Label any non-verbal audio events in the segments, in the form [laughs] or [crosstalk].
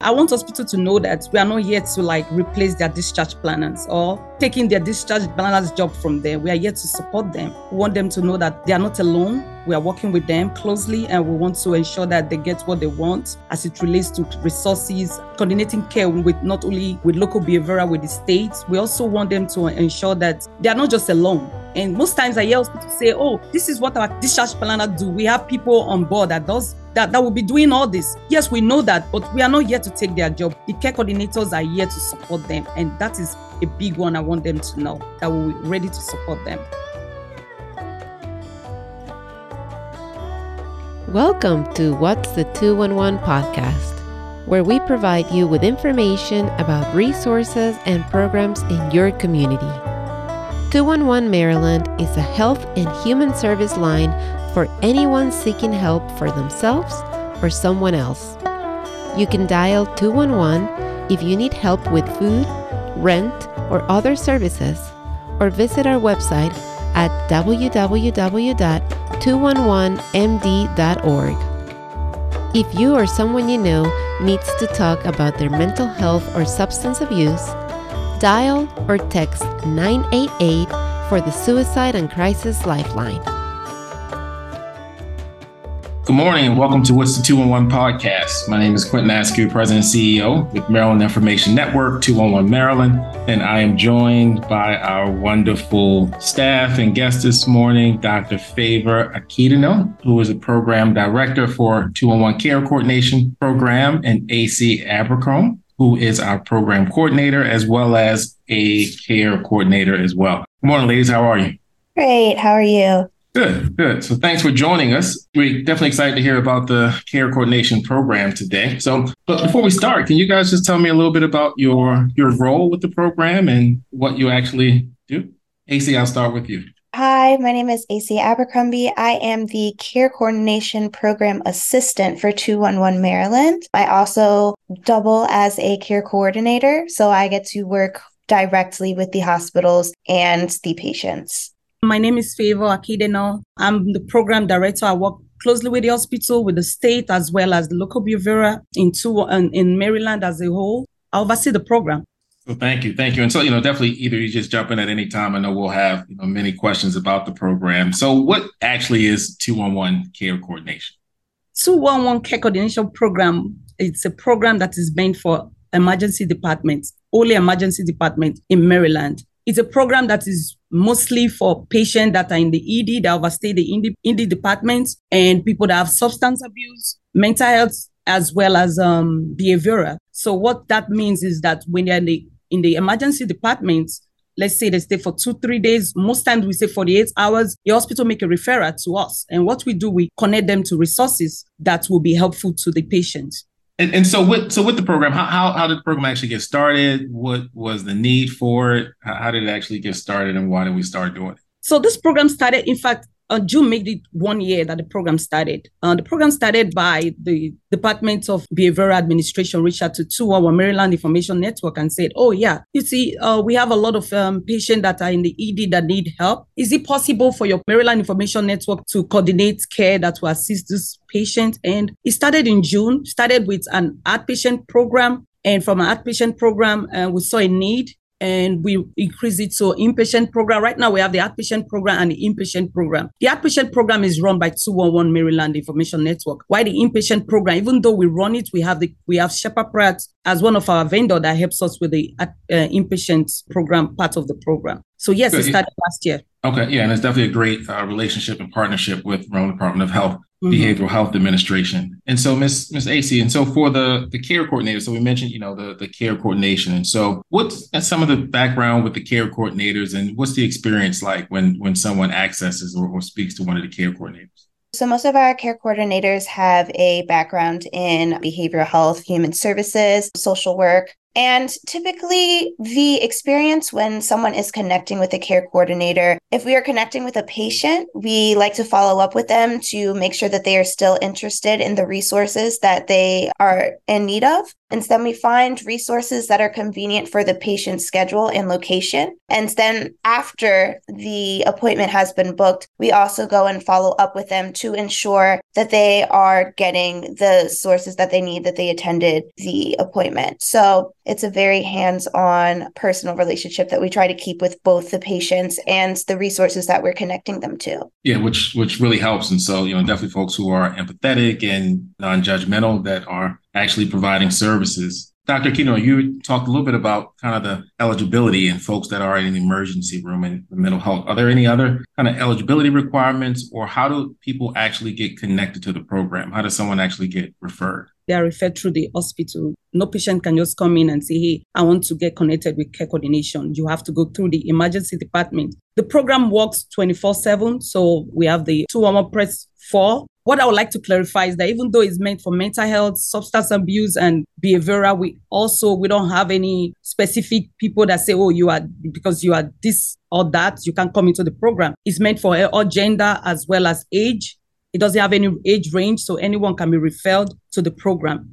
I want hospital to know that we are not here to like replace their discharge planners or taking their discharge planners job from them. We are here to support them. We want them to know that they are not alone. We are working with them closely and we want to ensure that they get what they want as it relates to resources, coordinating care with not only with local behavioral with the states. We also want them to ensure that they are not just alone. And most times I hear hospitals say, oh, this is what our discharge planner do. We have people on board that does that, that will be doing all this. Yes, we know that, but we are not here to take their job. The care coordinators are here to support them. And that is a big one I want them to know that we're ready to support them. Welcome to What's the 211 podcast, where we provide you with information about resources and programs in your community. 211 Maryland is a health and human service line for anyone seeking help for themselves or someone else. You can dial 211 if you need help with food, rent, or other services, or visit our website at www.211md.org. If you or someone you know needs to talk about their mental health or substance abuse, dial or text 988 for the Suicide and Crisis Lifeline. Good morning and welcome to What's the 211 podcast. My name is Quentin Askew, President and CEO with Maryland Information Network, 211 Maryland, and I am joined by our wonderful staff and guest this morning, Dr. Favour Akhidenor, who is a program director for 211 Care Coordination Program, and AC Abercrombie, who is our program coordinator as well as a care coordinator as well. Good morning, ladies. How are you? Great. How are you? Good, good. So thanks for joining us. We're definitely excited to hear about the care coordination program today. So, but before we start, can you guys just tell me a little bit about your your role with the program and what you actually do? AC, I'll start with you. Hi, my name is AC Abercrombie. I am the Care Coordination Program Assistant for 211 Maryland. I also double as a care coordinator, so I get to work directly with the hospitals and the patients. My name is Favour Akhidenor. I'm the program director. I work closely with the hospital, with the state, as well as the local bureau in two in Maryland as a whole. I oversee the program. Well, thank you, thank you. And so, you know, definitely either you just jump in at any time. I know we'll have you know many questions about the program. So, what actually is 211 Care Coordination? 211 Care Coordination Program. It's a program that is meant for emergency departments, only emergency department in Maryland. It's a program that is mostly for patients that are in the ED, that overstay the ED, ED departments, and people that have substance abuse, mental health, as well as um, behavioral. So what that means is that when they're in the in the emergency departments, let's say they stay for two, three days. Most times we say 48 hours. The hospital make a referral to us. And what we do, we connect them to resources that will be helpful to the patient. And, and so with so with the program, how, how, how did the program actually get started? What was the need for it? How, how did it actually get started, and why did we start doing it? So this program started, in fact, uh, June made it one year that the program started. Uh, the program started by the Department of Behavioral Administration reached out to our Maryland Information Network and said, "Oh yeah, you see, uh, we have a lot of um, patients that are in the ED that need help. Is it possible for your Maryland Information Network to coordinate care that will assist this patient?" And it started in June. Started with an outpatient program, and from an outpatient program, uh, we saw a need and we increase it to inpatient program. Right now, we have the outpatient program and the inpatient program. The outpatient program is run by 211 Maryland Information Network. Why the inpatient program, even though we run it, we have the we have Sheppard Pratt as one of our vendor that helps us with the uh, inpatient program part of the program. So yes, it started last year. Okay, yeah, and it's definitely a great uh, relationship and partnership with Maryland Department of Health mm-hmm. Behavioral Health Administration. And so, Miss Miss AC, and so for the the care coordinator, so we mentioned you know the the care coordination, and so what's some of the background with the care coordinators, and what's the experience like when when someone accesses or, or speaks to one of the care coordinators? So, most of our care coordinators have a background in behavioral health, human services, social work. And typically, the experience when someone is connecting with a care coordinator, if we are connecting with a patient, we like to follow up with them to make sure that they are still interested in the resources that they are in need of. And then we find resources that are convenient for the patient's schedule and location. And then after the appointment has been booked, we also go and follow up with them to ensure that they are getting the sources that they need that they attended the appointment. So it's a very hands on personal relationship that we try to keep with both the patients and the resources that we're connecting them to. Yeah, which which really helps. And so, you know, definitely folks who are empathetic and non-judgmental that are actually providing services. Dr. Kino, you talked a little bit about kind of the eligibility and folks that are in the emergency room and mental health. Are there any other kind of eligibility requirements or how do people actually get connected to the program? How does someone actually get referred? They are referred through the hospital. No patient can just come in and say, Hey, I want to get connected with care coordination. You have to go through the emergency department. The program works 24 7. So we have the two 211 press 4 what I would like to clarify is that even though it's meant for mental health, substance abuse, and behavioral, we also we don't have any specific people that say, "Oh, you are because you are this or that, you can come into the program." It's meant for all gender as well as age. It doesn't have any age range, so anyone can be referred to the program.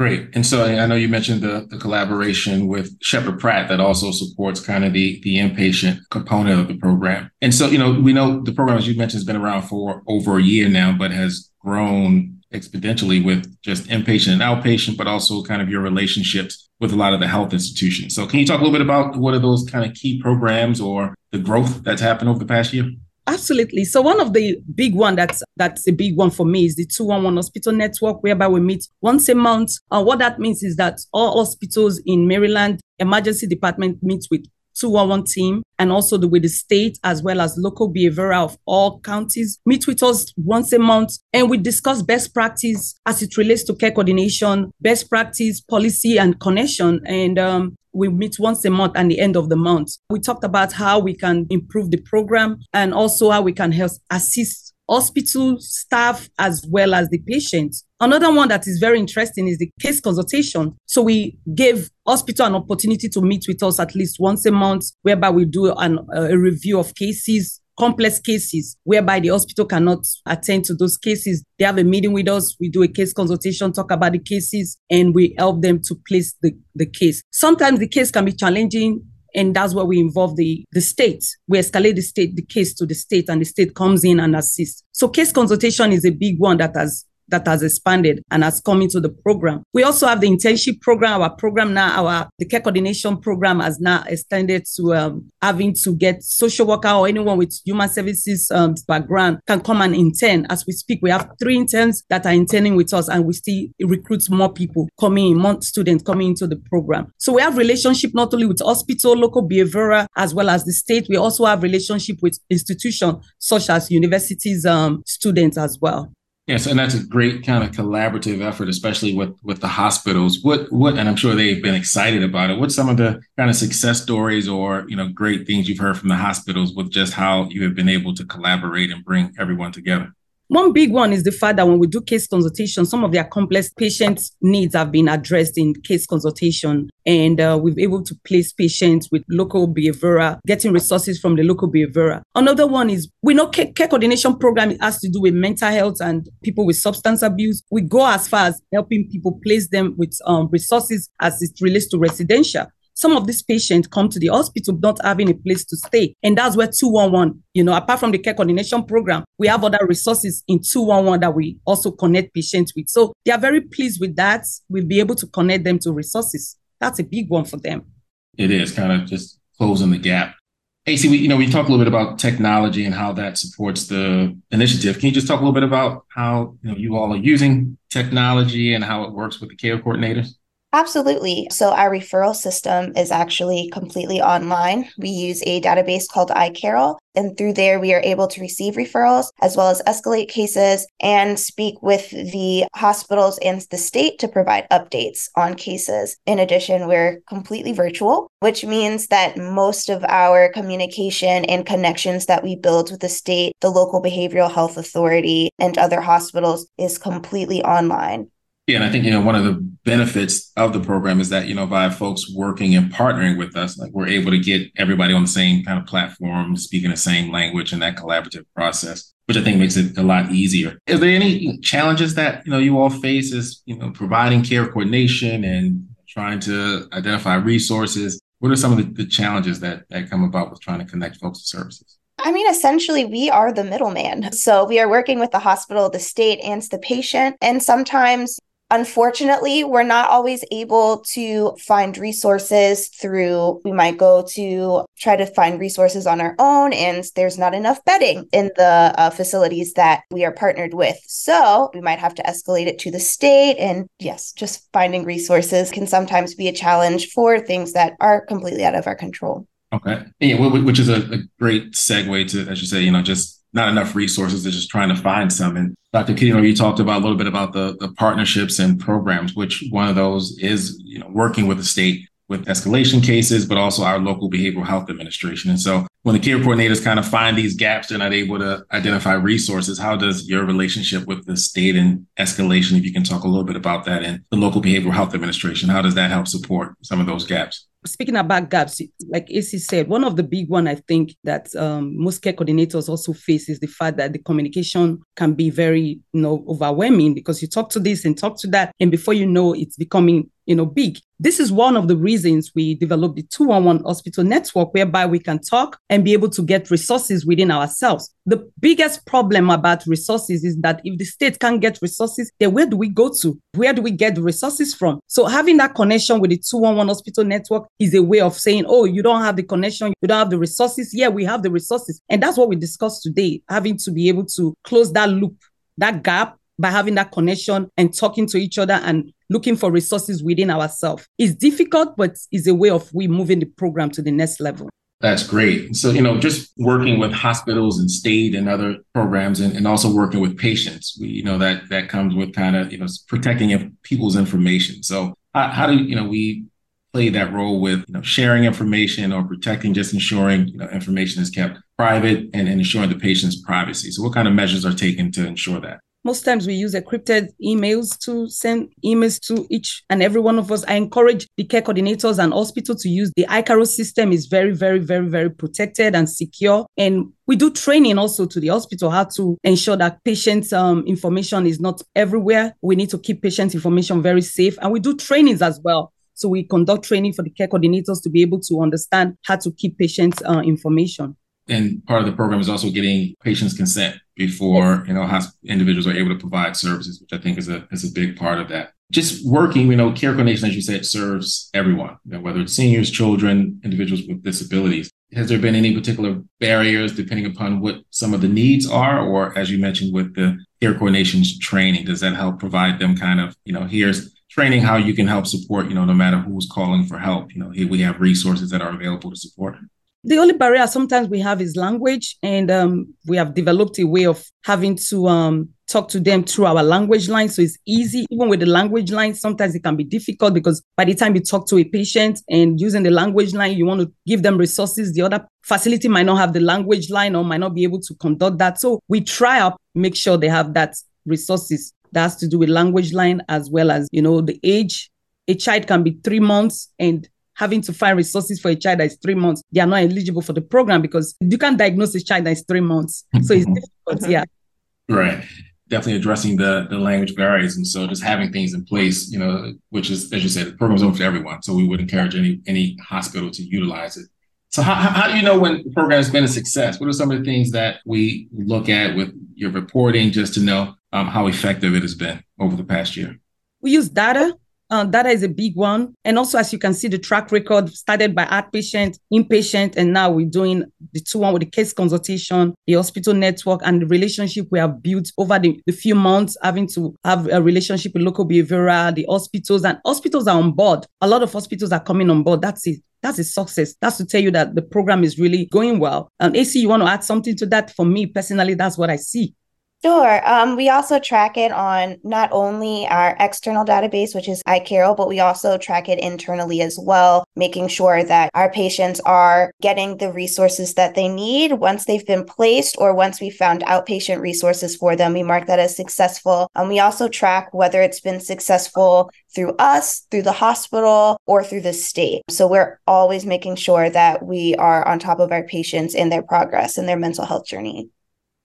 Great. And so I know you mentioned the, the collaboration with Sheppard Pratt that also supports kind of the, the inpatient component of the program. And so, you know, we know the program, as you mentioned, has been around for over a year now, but has grown exponentially with just inpatient and outpatient, but also kind of your relationships with a lot of the health institutions. So can you talk a little bit about what are those kind of key programs or the growth that's happened over the past year? Absolutely. So one of the big one that's that's a big one for me is the 211 hospital network, whereby we meet once a month. Uh, what that means is that all hospitals in Maryland emergency department meets with 211 team and also the, with the state as well as local behavioral of all counties meet with us once a month and we discuss best practice as it relates to care coordination, best practice, policy and connection. And um, we meet once a month at the end of the month. We talked about how we can improve the program and also how we can help assist hospital staff as well as the patients. Another one that is very interesting is the case consultation. So we gave hospital an opportunity to meet with us at least once a month, whereby we do an, a review of cases complex cases whereby the hospital cannot attend to those cases. They have a meeting with us, we do a case consultation, talk about the cases, and we help them to place the, the case. Sometimes the case can be challenging and that's where we involve the the state we escalate the state the case to the state and the state comes in and assists so case consultation is a big one that has that has expanded and has come into the program. We also have the internship program. Our program now, our the care coordination program has now extended to um, having to get social worker or anyone with human services um, background can come and intern. As we speak, we have three interns that are interning with us, and we still recruit more people coming in, more students coming into the program. So we have relationship not only with hospital, local behavioral, as well as the state. We also have relationship with institutions such as universities um, students as well. Yes, and that's a great kind of collaborative effort, especially with with the hospitals. What what, and I'm sure they've been excited about it. What's some of the kind of success stories or you know great things you've heard from the hospitals with just how you have been able to collaborate and bring everyone together? One big one is the fact that when we do case consultation, some of their complex patients' needs have been addressed in case consultation. And uh, we've able to place patients with local behavioral, getting resources from the local behavioral. Another one is we know care, care coordination program has to do with mental health and people with substance abuse. We go as far as helping people place them with um, resources as it relates to residential some of these patients come to the hospital not having a place to stay. And that's where 211, you know, apart from the care coordination program, we have other resources in 211 that we also connect patients with. So they are very pleased with that. We'll be able to connect them to resources. That's a big one for them. It is kind of just closing the gap. AC, we, you know, we talked a little bit about technology and how that supports the initiative. Can you just talk a little bit about how you know you all are using technology and how it works with the care coordinators? Absolutely. So, our referral system is actually completely online. We use a database called iCarol, and through there, we are able to receive referrals as well as escalate cases and speak with the hospitals and the state to provide updates on cases. In addition, we're completely virtual, which means that most of our communication and connections that we build with the state, the local behavioral health authority, and other hospitals is completely online. Yeah, and I think you know one of the benefits of the program is that you know by folks working and partnering with us, like we're able to get everybody on the same kind of platform, speaking the same language, in that collaborative process, which I think makes it a lot easier. Is there any challenges that you know you all face as you know providing care coordination and trying to identify resources? What are some of the, the challenges that that come about with trying to connect folks to services? I mean, essentially, we are the middleman. So we are working with the hospital, the state, and the patient. And sometimes Unfortunately, we're not always able to find resources through, we might go to try to find resources on our own, and there's not enough bedding in the uh, facilities that we are partnered with. So we might have to escalate it to the state. And yes, just finding resources can sometimes be a challenge for things that are completely out of our control. Okay. Yeah, which is a, a great segue to, as you say, you know, just not enough resources to just trying to find some. And Dr. Kitty, you talked about a little bit about the, the partnerships and programs, which one of those is, you know, working with the state with escalation cases, but also our local behavioral health administration. And so when the care coordinators kind of find these gaps, they're not able to identify resources. How does your relationship with the state and escalation, if you can talk a little bit about that and the local behavioral health administration, how does that help support some of those gaps? Speaking about gaps, like AC said, one of the big one I think that um, most care coordinators also face is the fact that the communication can be very, you know, overwhelming because you talk to this and talk to that, and before you know, it's becoming you know, big. This is one of the reasons we developed the 211 hospital network, whereby we can talk and be able to get resources within ourselves. The biggest problem about resources is that if the state can't get resources, then where do we go to? Where do we get the resources from? So having that connection with the 211 hospital network is a way of saying, oh, you don't have the connection, you don't have the resources. Yeah, we have the resources. And that's what we discussed today, having to be able to close that loop, that gap by having that connection and talking to each other and looking for resources within ourselves. It's difficult, but it's a way of we moving the program to the next level. That's great. So, you know, just working with hospitals and state and other programs and, and also working with patients, we, you know, that that comes with kind of, you know, protecting people's information. So how, how do, you know, we play that role with, you know, sharing information or protecting, just ensuring, you know, information is kept private and, and ensuring the patient's privacy. So what kind of measures are taken to ensure that? Most times we use encrypted emails to send emails to each and every one of us. I encourage the care coordinators and hospital to use the iCarol system is very, very, very, very protected and secure. And we do training also to the hospital how to ensure that patient um, information is not everywhere. We need to keep patient information very safe. And we do trainings as well. So we conduct training for the care coordinators to be able to understand how to keep patient uh, information and part of the program is also getting patients' consent before you know individuals are able to provide services, which I think is a is a big part of that. Just working, you know, care coordination, as you said, serves everyone, you know, whether it's seniors, children, individuals with disabilities. Has there been any particular barriers depending upon what some of the needs are, or as you mentioned with the care coordination's training, does that help provide them kind of, you know, here's training how you can help support, you know, no matter who's calling for help. You know, here we have resources that are available to support. The only barrier sometimes we have is language, and um, we have developed a way of having to um, talk to them through our language line. So it's easy, even with the language line. Sometimes it can be difficult because by the time you talk to a patient and using the language line, you want to give them resources. The other facility might not have the language line or might not be able to conduct that. So we try to make sure they have that resources that has to do with language line as well as you know the age. A child can be three months and having to find resources for a child that is three months, they are not eligible for the program because you can't diagnose a child that is three months. So it's [laughs] difficult. Yeah. Right. Definitely addressing the, the language barriers. And so just having things in place, you know, which is, as you said, the program's open for everyone. So we would encourage any any hospital to utilize it. So how, how do you know when the program has been a success? What are some of the things that we look at with your reporting just to know um, how effective it has been over the past year? We use data uh, data is a big one. And also, as you can see, the track record started by outpatient, inpatient, and now we're doing the two one with the case consultation, the hospital network, and the relationship we have built over the, the few months, having to have a relationship with local behavioral, the hospitals, and hospitals are on board. A lot of hospitals are coming on board. That's it. That's a success. That's to tell you that the program is really going well. And AC, you want to add something to that? For me personally, that's what I see. Sure. Um, we also track it on not only our external database, which is iCarol, but we also track it internally as well, making sure that our patients are getting the resources that they need once they've been placed or once we found outpatient resources for them. We mark that as successful. And we also track whether it's been successful through us, through the hospital, or through the state. So we're always making sure that we are on top of our patients and their progress and their mental health journey.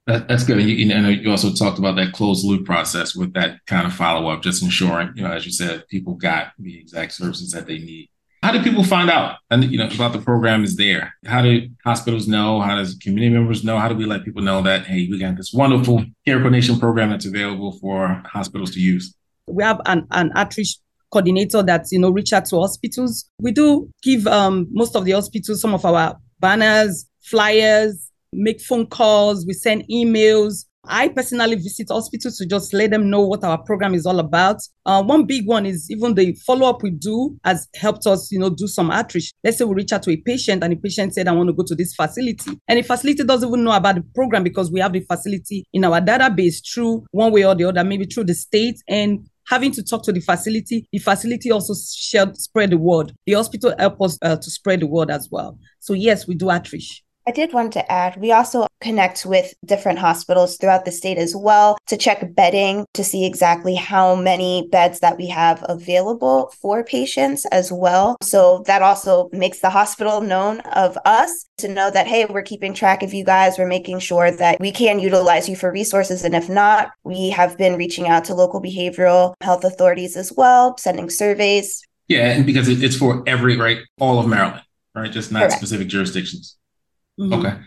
That, that's good. And you, and you also talked about that closed loop process with that kind of follow up, just ensuring, you know, as you said, people got the exact services that they need. How do people find out and you know about the program is there? How do hospitals know? How does community members know? How do we let people know that hey, we got this wonderful care coordination program that's available for hospitals to use? We have an, an outreach coordinator that you know reach out to hospitals. We do give um, most of the hospitals some of our banners, flyers, make phone calls, we send emails. I personally visit hospitals to just let them know what our program is all about. Uh, one big one is even the follow up we do has helped us, you know, do some outreach. Let's say we reach out to a patient and the patient said, I want to go to this facility. And the facility doesn't even know about the program because we have the facility in our database through one way or the other, maybe through the state. And having to talk to the facility, the facility also shared, spread the word. The hospital help us uh, to spread the word as well. So yes, we do outreach. I did want to add, we also connect with different hospitals throughout the state as well to check bedding to see exactly how many beds that we have available for patients as well. So that also makes the hospital known of us to know that, hey, we're keeping track of you guys. We're making sure that we can utilize you for resources. And if not, we have been reaching out to local behavioral health authorities as well, sending surveys. Yeah, and because it's for every, right, all of Maryland, right? Just not Correct. specific jurisdictions. Mm-hmm. Okay.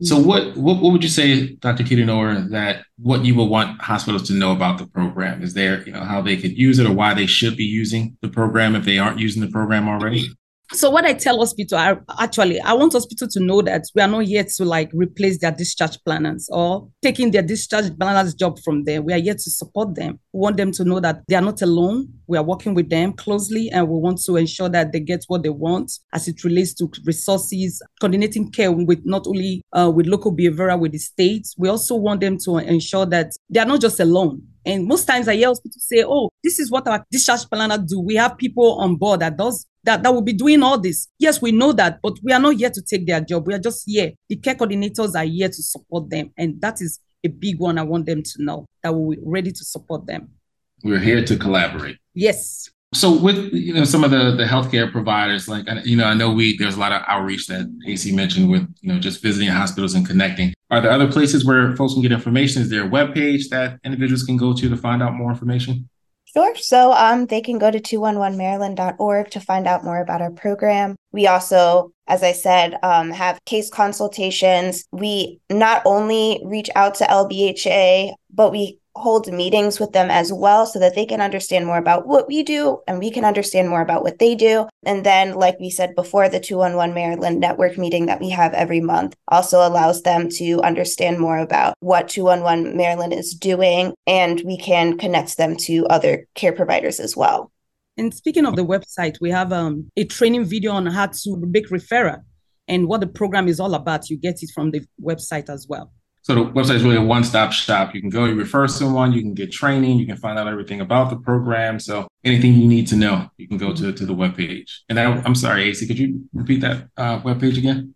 So what, what what would you say, Dr. Kitanor, that what you would want hospitals to know about the program? Is there, you know, how they could use it or why they should be using the program if they aren't using the program already? So what I tell hospital, I, actually, I want hospital to know that we are not here to like replace their discharge planners or taking their discharge planners job from them. We are here to support them. We want them to know that they are not alone. We are working with them closely, and we want to ensure that they get what they want as it relates to resources, coordinating care with not only uh, with local behavioral with the states. We also want them to ensure that they are not just alone and most times I hear hospitals say, oh, this is what our discharge planner do. We have people on board that does that, that will be doing all this. Yes, we know that, but we are not here to take their job. We are just here. The care coordinators are here to support them. And that is a big one I want them to know that we're ready to support them. We're here to collaborate. Yes. So with you know some of the the healthcare providers, like you know, I know we there's a lot of outreach that AC mentioned with you know just visiting hospitals and connecting. Are there other places where folks can get information? Is there a web page that individuals can go to to find out more information? Sure. So um, they can go to 211maryland.org to find out more about our program. We also, as I said, um, have case consultations. We not only reach out to LBHA, but we hold meetings with them as well so that they can understand more about what we do and we can understand more about what they do. And then, like we said before, the 211 Maryland network meeting that we have every month also allows them to understand more about what 211 Maryland is doing, and we can connect them to other care providers as well. And speaking of the website, we have um, a training video on how to make referral and what the program is all about. You get it from the website as well. So the website is really a one-stop shop. You can go, you refer someone, you can get training, you can find out everything about the program. So anything you need to know, you can go to, to the webpage. And I, am sorry, AC, could you repeat that uh, webpage again?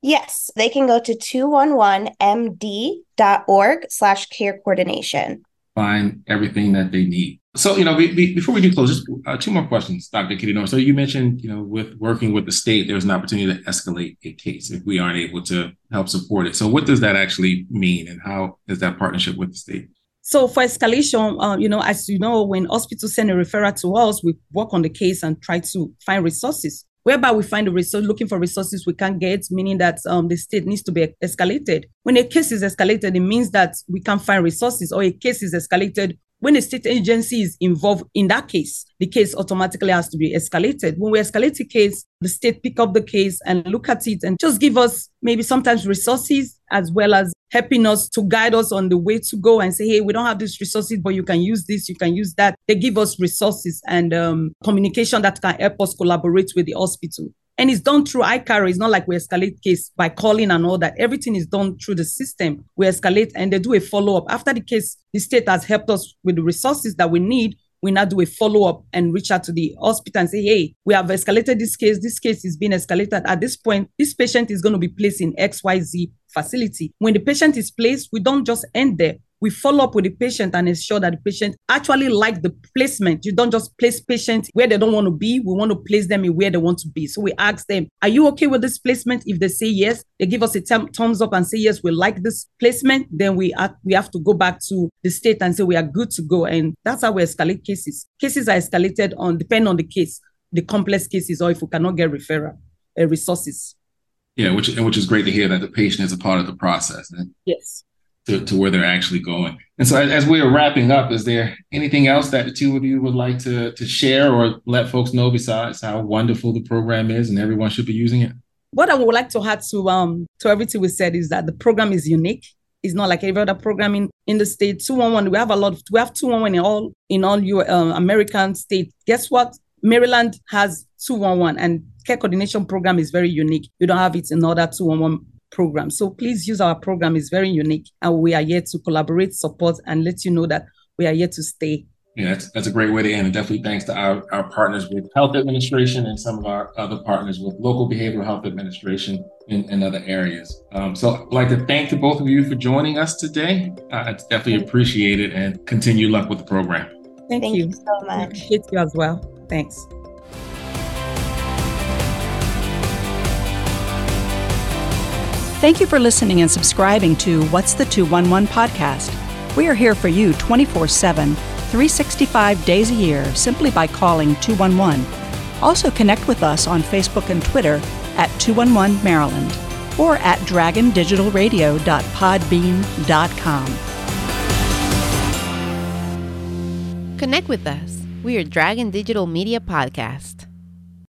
Yes, they can go to 211md.org slash care coordination. Find everything that they need. So, you know, before we do close, just uh, two more questions, Dr. Kitanor. So you mentioned, you know, with working with the state, there's an opportunity to escalate a case if we aren't able to help support it. So what does that actually mean and how is that partnership with the state? So for escalation, uh, you know, as you know, when hospitals send a referral to us, we work on the case and try to find resources. Whereby we find the resource, looking for resources we can't get, meaning that um, the state needs to be escalated. When a case is escalated, it means that we can't find resources, or a case is escalated when a state agency is involved in that case, the case automatically has to be escalated. When we escalate a case, the state pick up the case and look at it and just give us maybe sometimes resources as well as helping us to guide us on the way to go and say, hey, we don't have these resources, but you can use this, you can use that. They give us resources and um, communication that can help us collaborate with the hospital. And it's done through iCarol. It's not like we escalate case by calling and all that. Everything is done through the system. We escalate and they do a follow up. After the case, the state has helped us with the resources that we need we now do a follow up and reach out to the hospital and say, hey, we have escalated this case. This case is being escalated. At this point, this patient is going to be placed in XYZ facility. When the patient is placed, we don't just end there we follow up with the patient and ensure that the patient actually like the placement. You don't just place patients where they don't want to be. We want to place them in where they want to be. So we ask them, are you okay with this placement? If they say yes, they give us a thumbs up and say, yes, we like this placement. Then we, act, we have to go back to the state and say we are good to go. And that's how we escalate cases. Cases are escalated on, depending on the case, the complex cases, or if we cannot get referral uh, resources. Yeah, which which is great to hear that the patient is a part of the process. Yes to, to where they're actually going. And so, as, we are wrapping up, is there anything else that the two of you would like to, to share or let folks know besides how wonderful the program is and everyone should be using it? What I would like to add to um to everything we said is that the program is unique. It's not like every other program in, in the state. 211, we have a lot of, we have 211 in all, in all your uh, American states. Guess what? Maryland has 211 and care coordination program is very unique. You don't have it in other 211 program. So please use our program. It's very unique. And we are here to collaborate, support, and let you know that we are here to stay. Yeah, that's, that's a great way to end. And definitely thanks to our, our partners with Health Administration and some of our other partners with local behavioral health administration in, in other areas. Um, so I'd like to thank the both of you for joining us today. Uh, it's definitely appreciated and continue luck with the program. Thank, Thank you. you so much. Appreciate you as well. Thanks. Thank you for listening and subscribing to What's the 211 podcast. We are here for you 24 7, 365 days a year simply by calling 211. Also connect with us on Facebook and Twitter at 211 Maryland or at dragondigitalradio.podbean.com. Connect with us. We are Dragon Digital Media Podcast.